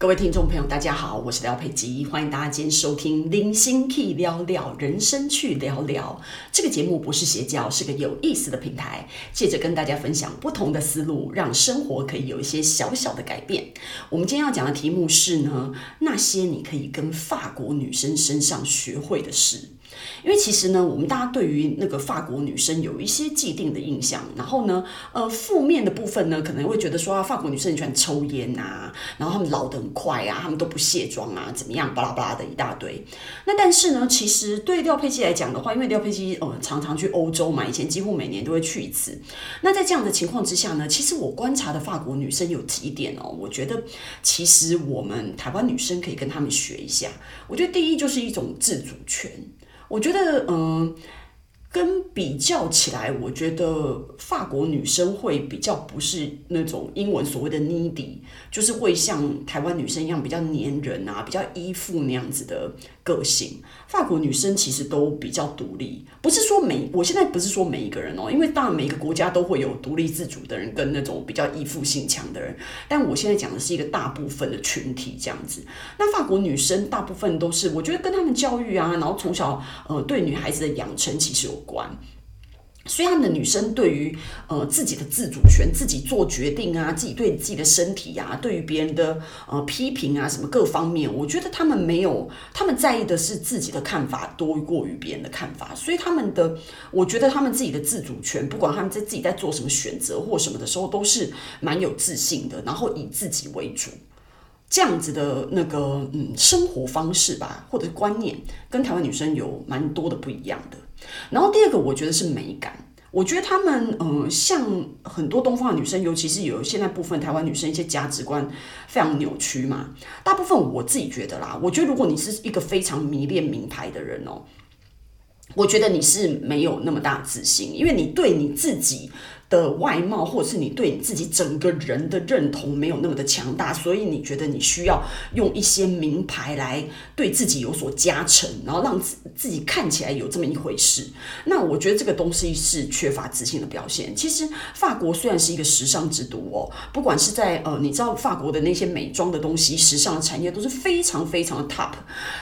各位听众朋友，大家好，我是廖佩吉，欢迎大家今天收听《零星 Key 聊聊人生去聊聊》这个节目，不是邪教，是个有意思的平台，借着跟大家分享不同的思路，让生活可以有一些小小的改变。我们今天要讲的题目是呢，那些你可以跟法国女生身上学会的事。因为其实呢，我们大家对于那个法国女生有一些既定的印象，然后呢，呃，负面的部分呢，可能会觉得说啊，法国女生很喜欢抽烟啊，然后她们老得很快啊，她们都不卸妆啊，怎么样，巴拉巴拉的一大堆。那但是呢，其实对廖佩基来讲的话，因为廖佩基呃常常去欧洲嘛，以前几乎每年都会去一次。那在这样的情况之下呢，其实我观察的法国女生有几点哦，我觉得其实我们台湾女生可以跟她们学一下。我觉得第一就是一种自主权。我觉得，嗯，跟比较起来，我觉得法国女生会比较不是那种英文所谓的 needy，就是会像台湾女生一样比较黏人啊，比较依附那样子的。个性，法国女生其实都比较独立，不是说每，我现在不是说每一个人哦，因为当然每个国家都会有独立自主的人跟那种比较依附性强的人，但我现在讲的是一个大部分的群体这样子。那法国女生大部分都是，我觉得跟他们教育啊，然后从小呃对女孩子的养成其实关。所以，他们的女生对于呃自己的自主权、自己做决定啊、自己对自己的身体啊、对于别人的呃批评啊什么各方面，我觉得他们没有，他们在意的是自己的看法多过于别人的看法。所以，他们的我觉得他们自己的自主权，不管他们在自己在做什么选择或什么的时候，都是蛮有自信的，然后以自己为主，这样子的那个嗯生活方式吧，或者观念，跟台湾女生有蛮多的不一样的。然后第二个，我觉得是美感。我觉得他们，呃，像很多东方的女生，尤其是有现在部分台湾女生，一些价值观非常扭曲嘛。大部分我自己觉得啦，我觉得如果你是一个非常迷恋名牌的人哦，我觉得你是没有那么大自信，因为你对你自己。的外貌，或者是你对你自己整个人的认同没有那么的强大，所以你觉得你需要用一些名牌来对自己有所加成，然后让自自己看起来有这么一回事。那我觉得这个东西是缺乏自信的表现。其实法国虽然是一个时尚之都哦，不管是在呃，你知道法国的那些美妆的东西、时尚的产业都是非常非常的 top，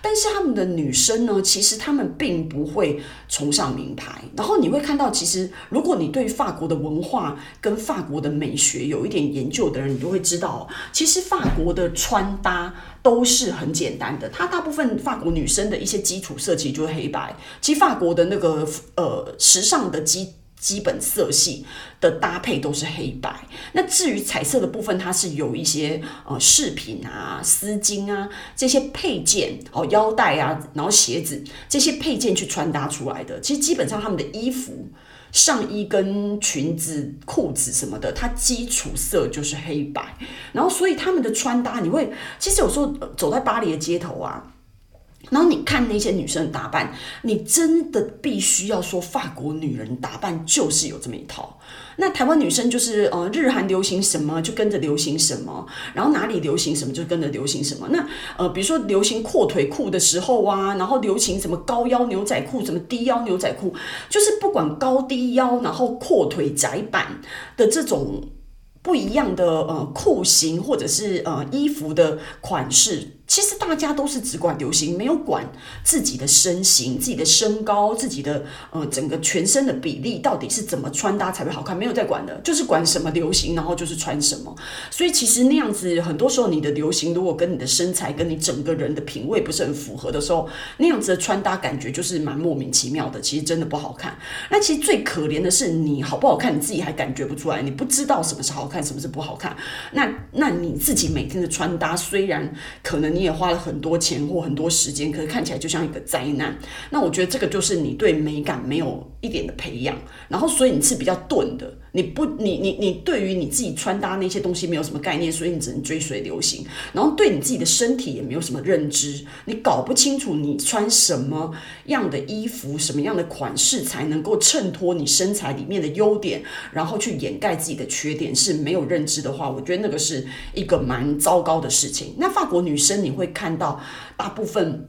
但是他们的女生呢，其实他们并不会崇尚名牌。然后你会看到，其实如果你对法国的文文化跟法国的美学有一点研究的人，你就会知道，其实法国的穿搭都是很简单的。它大部分法国女生的一些基础色其实就是黑白。其实法国的那个呃时尚的基基本色系的搭配都是黑白。那至于彩色的部分，它是有一些呃饰品啊、丝巾啊这些配件哦，腰带啊，然后鞋子这些配件去穿搭出来的。其实基本上他们的衣服。上衣跟裙子、裤子什么的，它基础色就是黑白，然后所以他们的穿搭，你会其实有时候走在巴黎的街头啊。然后你看那些女生的打扮，你真的必须要说，法国女人打扮就是有这么一套。那台湾女生就是呃，日韩流行什么就跟着流行什么，然后哪里流行什么就跟着流行什么。那呃，比如说流行阔腿裤的时候啊，然后流行什么高腰牛仔裤，什么低腰牛仔裤，就是不管高低腰，然后阔腿窄版的这种不一样的呃裤型或者是呃衣服的款式。其实大家都是只管流行，没有管自己的身形、自己的身高、自己的呃整个全身的比例到底是怎么穿搭才会好看，没有在管的，就是管什么流行，然后就是穿什么。所以其实那样子，很多时候你的流行如果跟你的身材、跟你整个人的品味不是很符合的时候，那样子的穿搭感觉就是蛮莫名其妙的，其实真的不好看。那其实最可怜的是，你好不好看你自己还感觉不出来，你不知道什么是好看，什么是不好看。那那你自己每天的穿搭虽然可能你。你也花了很多钱或很多时间，可是看起来就像一个灾难。那我觉得这个就是你对美感没有一点的培养，然后所以你是比较钝的。你不，你你你对于你自己穿搭那些东西没有什么概念，所以你只能追随流行。然后对你自己的身体也没有什么认知，你搞不清楚你穿什么样的衣服、什么样的款式才能够衬托你身材里面的优点，然后去掩盖自己的缺点，是没有认知的话，我觉得那个是一个蛮糟糕的事情。那法国女生你会看到大部分。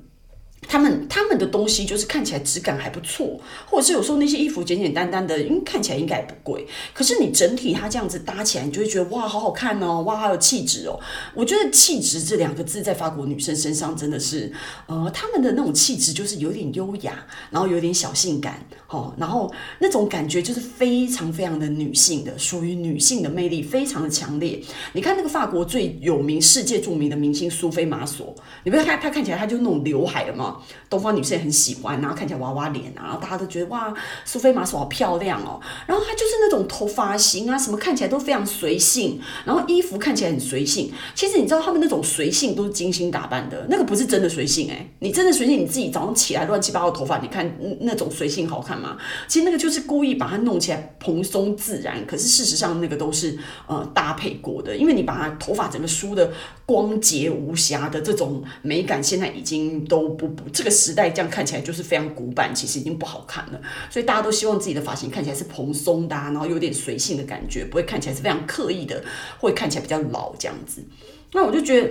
他们他们的东西就是看起来质感还不错，或者是有时候那些衣服简简单单的，因为看起来应该也不贵。可是你整体它这样子搭起来，你就会觉得哇，好好看哦，哇，好有气质哦。我觉得气质这两个字在法国女生身上真的是，呃，他们的那种气质就是有点优雅，然后有点小性感，哦，然后那种感觉就是非常非常的女性的，属于女性的魅力非常的强烈。你看那个法国最有名、世界著名的明星苏菲玛索，你不要看她看起来，她就那种刘海了嘛。东方女生也很喜欢，然后看起来娃娃脸啊，然后大家都觉得哇，苏菲玛索好漂亮哦。然后她就是那种头发型啊，什么看起来都非常随性，然后衣服看起来很随性。其实你知道他们那种随性都是精心打扮的，那个不是真的随性哎。你真的随性，你自己早上起来乱七八糟头发，你看那种随性好看吗？其实那个就是故意把它弄起来蓬松自然，可是事实上那个都是呃搭配过的，因为你把它头发整个梳的光洁无瑕的这种美感，现在已经都不这个。时代这样看起来就是非常古板，其实已经不好看了。所以大家都希望自己的发型看起来是蓬松的，然后有点随性的感觉，不会看起来是非常刻意的，会看起来比较老这样子。那我就觉得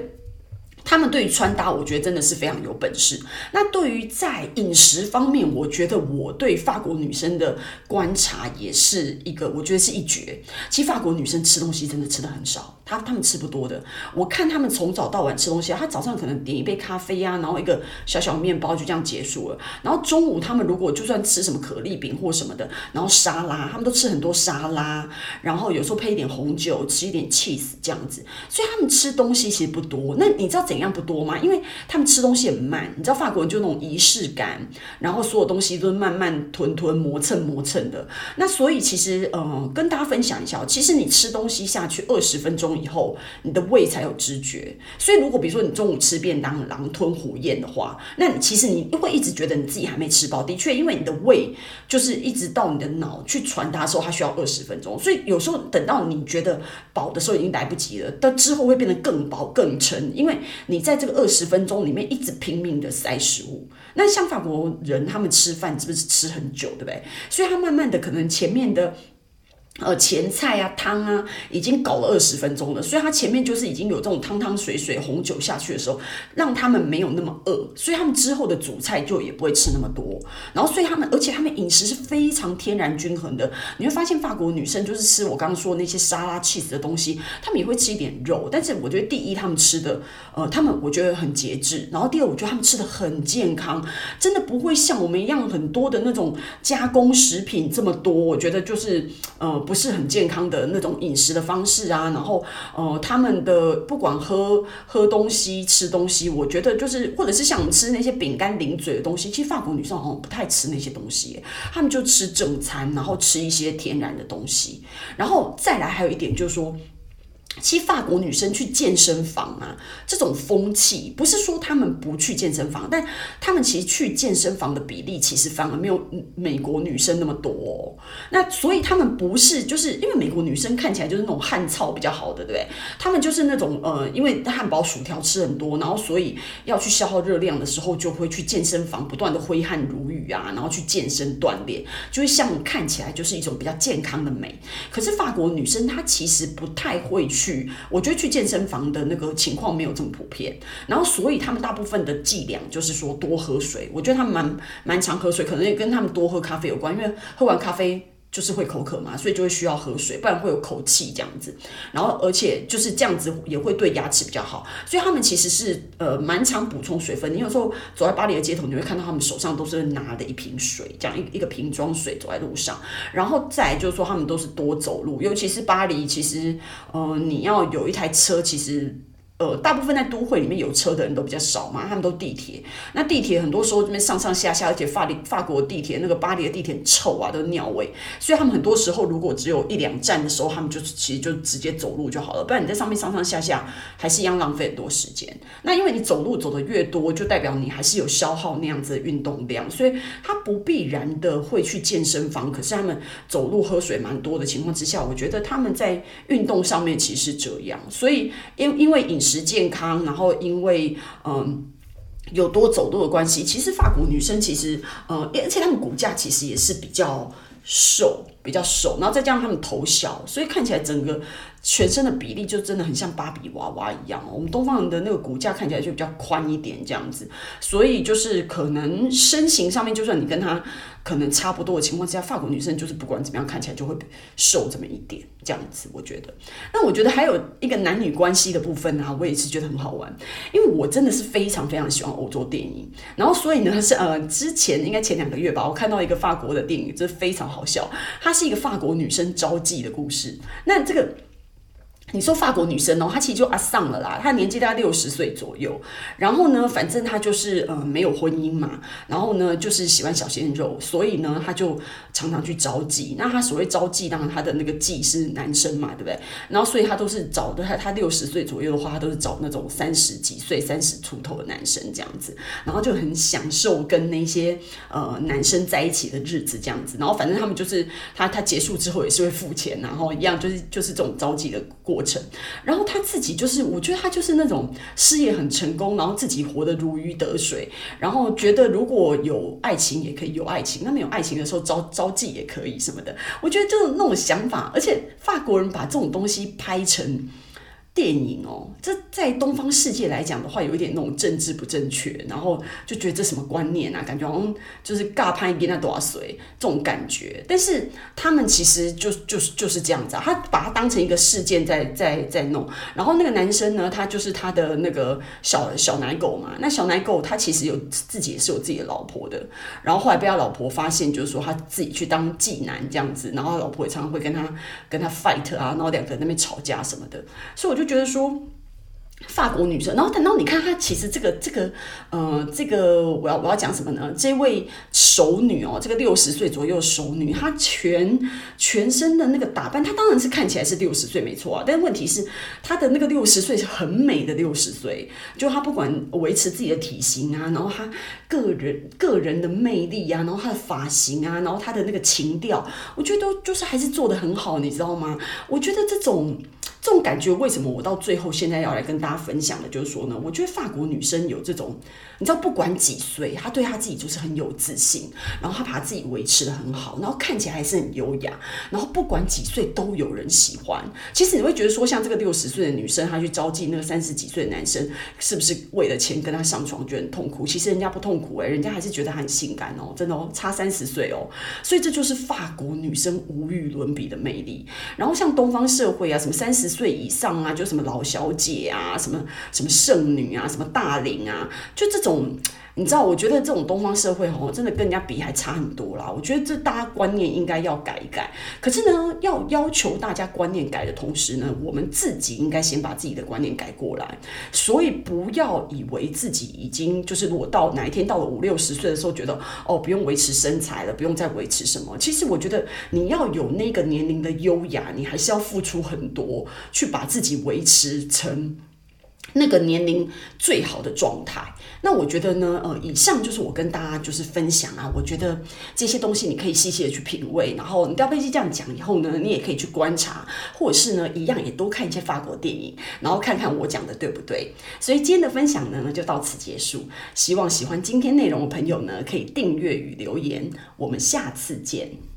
他们对于穿搭，我觉得真的是非常有本事。那对于在饮食方面，我觉得我对法国女生的观察也是一个，我觉得是一绝。其实法国女生吃东西真的吃得很少。她她们吃不多的，我看她们从早到晚吃东西，她早上可能点一杯咖啡啊，然后一个小小面包就这样结束了。然后中午她们如果就算吃什么可丽饼或什么的，然后沙拉，他们都吃很多沙拉，然后有时候配一点红酒，吃一点 cheese 这样子。所以她们吃东西其实不多。那你知道怎样不多吗？因为他们吃东西很慢。你知道法国人就那种仪式感，然后所有东西都是慢慢吞吞磨蹭磨蹭的。那所以其实呃，跟大家分享一下，其实你吃东西下去二十分钟。以后你的胃才有知觉，所以如果比如说你中午吃便当狼吞虎咽的话，那你其实你会一直觉得你自己还没吃饱。的确，因为你的胃就是一直到你的脑去传达的时候，它需要二十分钟。所以有时候等到你觉得饱的时候，已经来不及了。到之后会变得更饱更撑，因为你在这个二十分钟里面一直拼命的塞食物。那像法国人他们吃饭是不是吃很久，对不对？所以他慢慢的可能前面的。呃，前菜啊，汤啊，已经搞了二十分钟了，所以他前面就是已经有这种汤汤水水、红酒下去的时候，让他们没有那么饿，所以他们之后的主菜就也不会吃那么多。然后，所以他们，而且他们饮食是非常天然均衡的。你会发现，法国女生就是吃我刚刚说那些沙拉、cheese 的东西，他们也会吃一点肉。但是，我觉得第一，他们吃的，呃，他们我觉得很节制。然后，第二，我觉得他们吃的很健康，真的不会像我们一样很多的那种加工食品这么多。我觉得就是，呃。不是很健康的那种饮食的方式啊，然后呃，他们的不管喝喝东西、吃东西，我觉得就是或者是像我们吃那些饼干零嘴的东西，其实法国女生好像不太吃那些东西，他们就吃正餐，然后吃一些天然的东西，然后再来还有一点就是说。其实法国女生去健身房啊，这种风气不是说她们不去健身房，但她们其实去健身房的比例其实反而没有美国女生那么多。那所以她们不是就是因为美国女生看起来就是那种汉草比较好的，对不对？她们就是那种呃，因为汉堡薯条吃很多，然后所以要去消耗热量的时候，就会去健身房不断的挥汗如雨啊，然后去健身锻炼，就会像看起来就是一种比较健康的美。可是法国女生她其实不太会去。去，我觉得去健身房的那个情况没有这么普遍，然后所以他们大部分的剂量就是说多喝水。我觉得他们蛮蛮常喝水，可能也跟他们多喝咖啡有关，因为喝完咖啡。就是会口渴嘛，所以就会需要喝水，不然会有口气这样子。然后而且就是这样子也会对牙齿比较好，所以他们其实是呃蛮常补充水分。你有时候走在巴黎的街头，你会看到他们手上都是拿的一瓶水，这样一一个瓶装水走在路上。然后再就是说他们都是多走路，尤其是巴黎，其实呃你要有一台车，其实。呃，大部分在都会里面有车的人都比较少嘛，他们都地铁。那地铁很多时候这边上上下下，而且法黎法国地铁那个巴黎的地铁臭啊，都尿味。所以他们很多时候如果只有一两站的时候，他们就其实就直接走路就好了，不然你在上面上上下下还是一样浪费很多时间。那因为你走路走得越多，就代表你还是有消耗那样子的运动量，所以他不必然的会去健身房。可是他们走路喝水蛮多的情况之下，我觉得他们在运动上面其实是这样。所以因因为饮食。健康，然后因为嗯有多走多的关系，其实法国女生其实呃，而且她们骨架其实也是比较瘦，比较瘦，然后再加上她们头小，所以看起来整个全身的比例就真的很像芭比娃娃一样。我们东方人的那个骨架看起来就比较宽一点，这样子，所以就是可能身形上面，就算你跟他可能差不多的情况之下，法国女生就是不管怎么样看起来就会瘦这么一点，这样子，我觉得。那我觉得还有一个男女关系的部分呢、啊，我也是觉得很好玩，因为我真的是非常非常喜欢欧洲电影，然后所以呢是呃之前应该前两个月吧，我看到一个法国的电影，这非常好笑，它是一个法国女生招妓的故事，那这个。你说法国女生哦，她其实就阿桑了啦，她年纪大概六十岁左右，然后呢，反正她就是呃没有婚姻嘛，然后呢就是喜欢小鲜肉，所以呢她就常常去招妓。那她所谓招妓，当然她的那个妓是男生嘛，对不对？然后所以她都是找的，她她六十岁左右的话，她都是找那种三十几岁、三十出头的男生这样子，然后就很享受跟那些呃男生在一起的日子这样子。然后反正他们就是他他结束之后也是会付钱，然后一样就是就是这种招妓的过。然后他自己就是，我觉得他就是那种事业很成功，然后自己活得如鱼得水，然后觉得如果有爱情也可以有爱情，那没有爱情的时候招招妓也可以什么的。我觉得就是那种想法，而且法国人把这种东西拍成。电影哦，这在东方世界来讲的话，有一点那种政治不正确，然后就觉得这什么观念啊，感觉好像就是尬拍给那多少岁这种感觉。但是他们其实就就是就是这样子啊，他把它当成一个事件在在在弄。然后那个男生呢，他就是他的那个小小奶狗嘛。那小奶狗他其实有自己也是有自己的老婆的。然后后来被他老婆发现，就是说他自己去当妓男这样子，然后他老婆也常常会跟他跟他 fight 啊，然后两个人那边吵架什么的。所以我就。就觉得说，法国女生，然后等到你看她，其实这个这个，呃，这个我要我要讲什么呢？这位熟女哦，这个六十岁左右的熟女，她全全身的那个打扮，她当然是看起来是六十岁没错啊，但问题是她的那个六十岁是很美的六十岁，就她不管维持自己的体型啊，然后她个人个人的魅力啊，然后她的发型啊，然后她的那个情调，我觉得都就是还是做得很好，你知道吗？我觉得这种。这种感觉为什么我到最后现在要来跟大家分享的，就是说呢，我觉得法国女生有这种，你知道，不管几岁，她对她自己就是很有自信，然后她把她自己维持得很好，然后看起来还是很优雅，然后不管几岁都有人喜欢。其实你会觉得说，像这个六十岁的女生，她去招妓那个三十几岁的男生，是不是为了钱跟他上床觉得很痛苦？其实人家不痛苦诶、人家还是觉得很性感哦，真的哦，差三十岁哦。所以这就是法国女生无与伦比的魅力。然后像东方社会啊，什么三十。岁以上啊，就什么老小姐啊，什么什么剩女啊，什么大龄啊，就这种，你知道，我觉得这种东方社会哦，真的跟人家比还差很多啦。我觉得这大家观念应该要改一改。可是呢，要要求大家观念改的同时呢，我们自己应该先把自己的观念改过来。所以不要以为自己已经就是，如果到哪一天到了五六十岁的时候，觉得哦，不用维持身材了，不用再维持什么。其实我觉得你要有那个年龄的优雅，你还是要付出很多，去把自己维持成。那个年龄最好的状态，那我觉得呢，呃，以上就是我跟大家就是分享啊，我觉得这些东西你可以细细的去品味，然后你到飞机这样讲以后呢，你也可以去观察，或者是呢，一样也多看一些法国电影，然后看看我讲的对不对。所以今天的分享呢，就到此结束。希望喜欢今天内容的朋友呢，可以订阅与留言。我们下次见。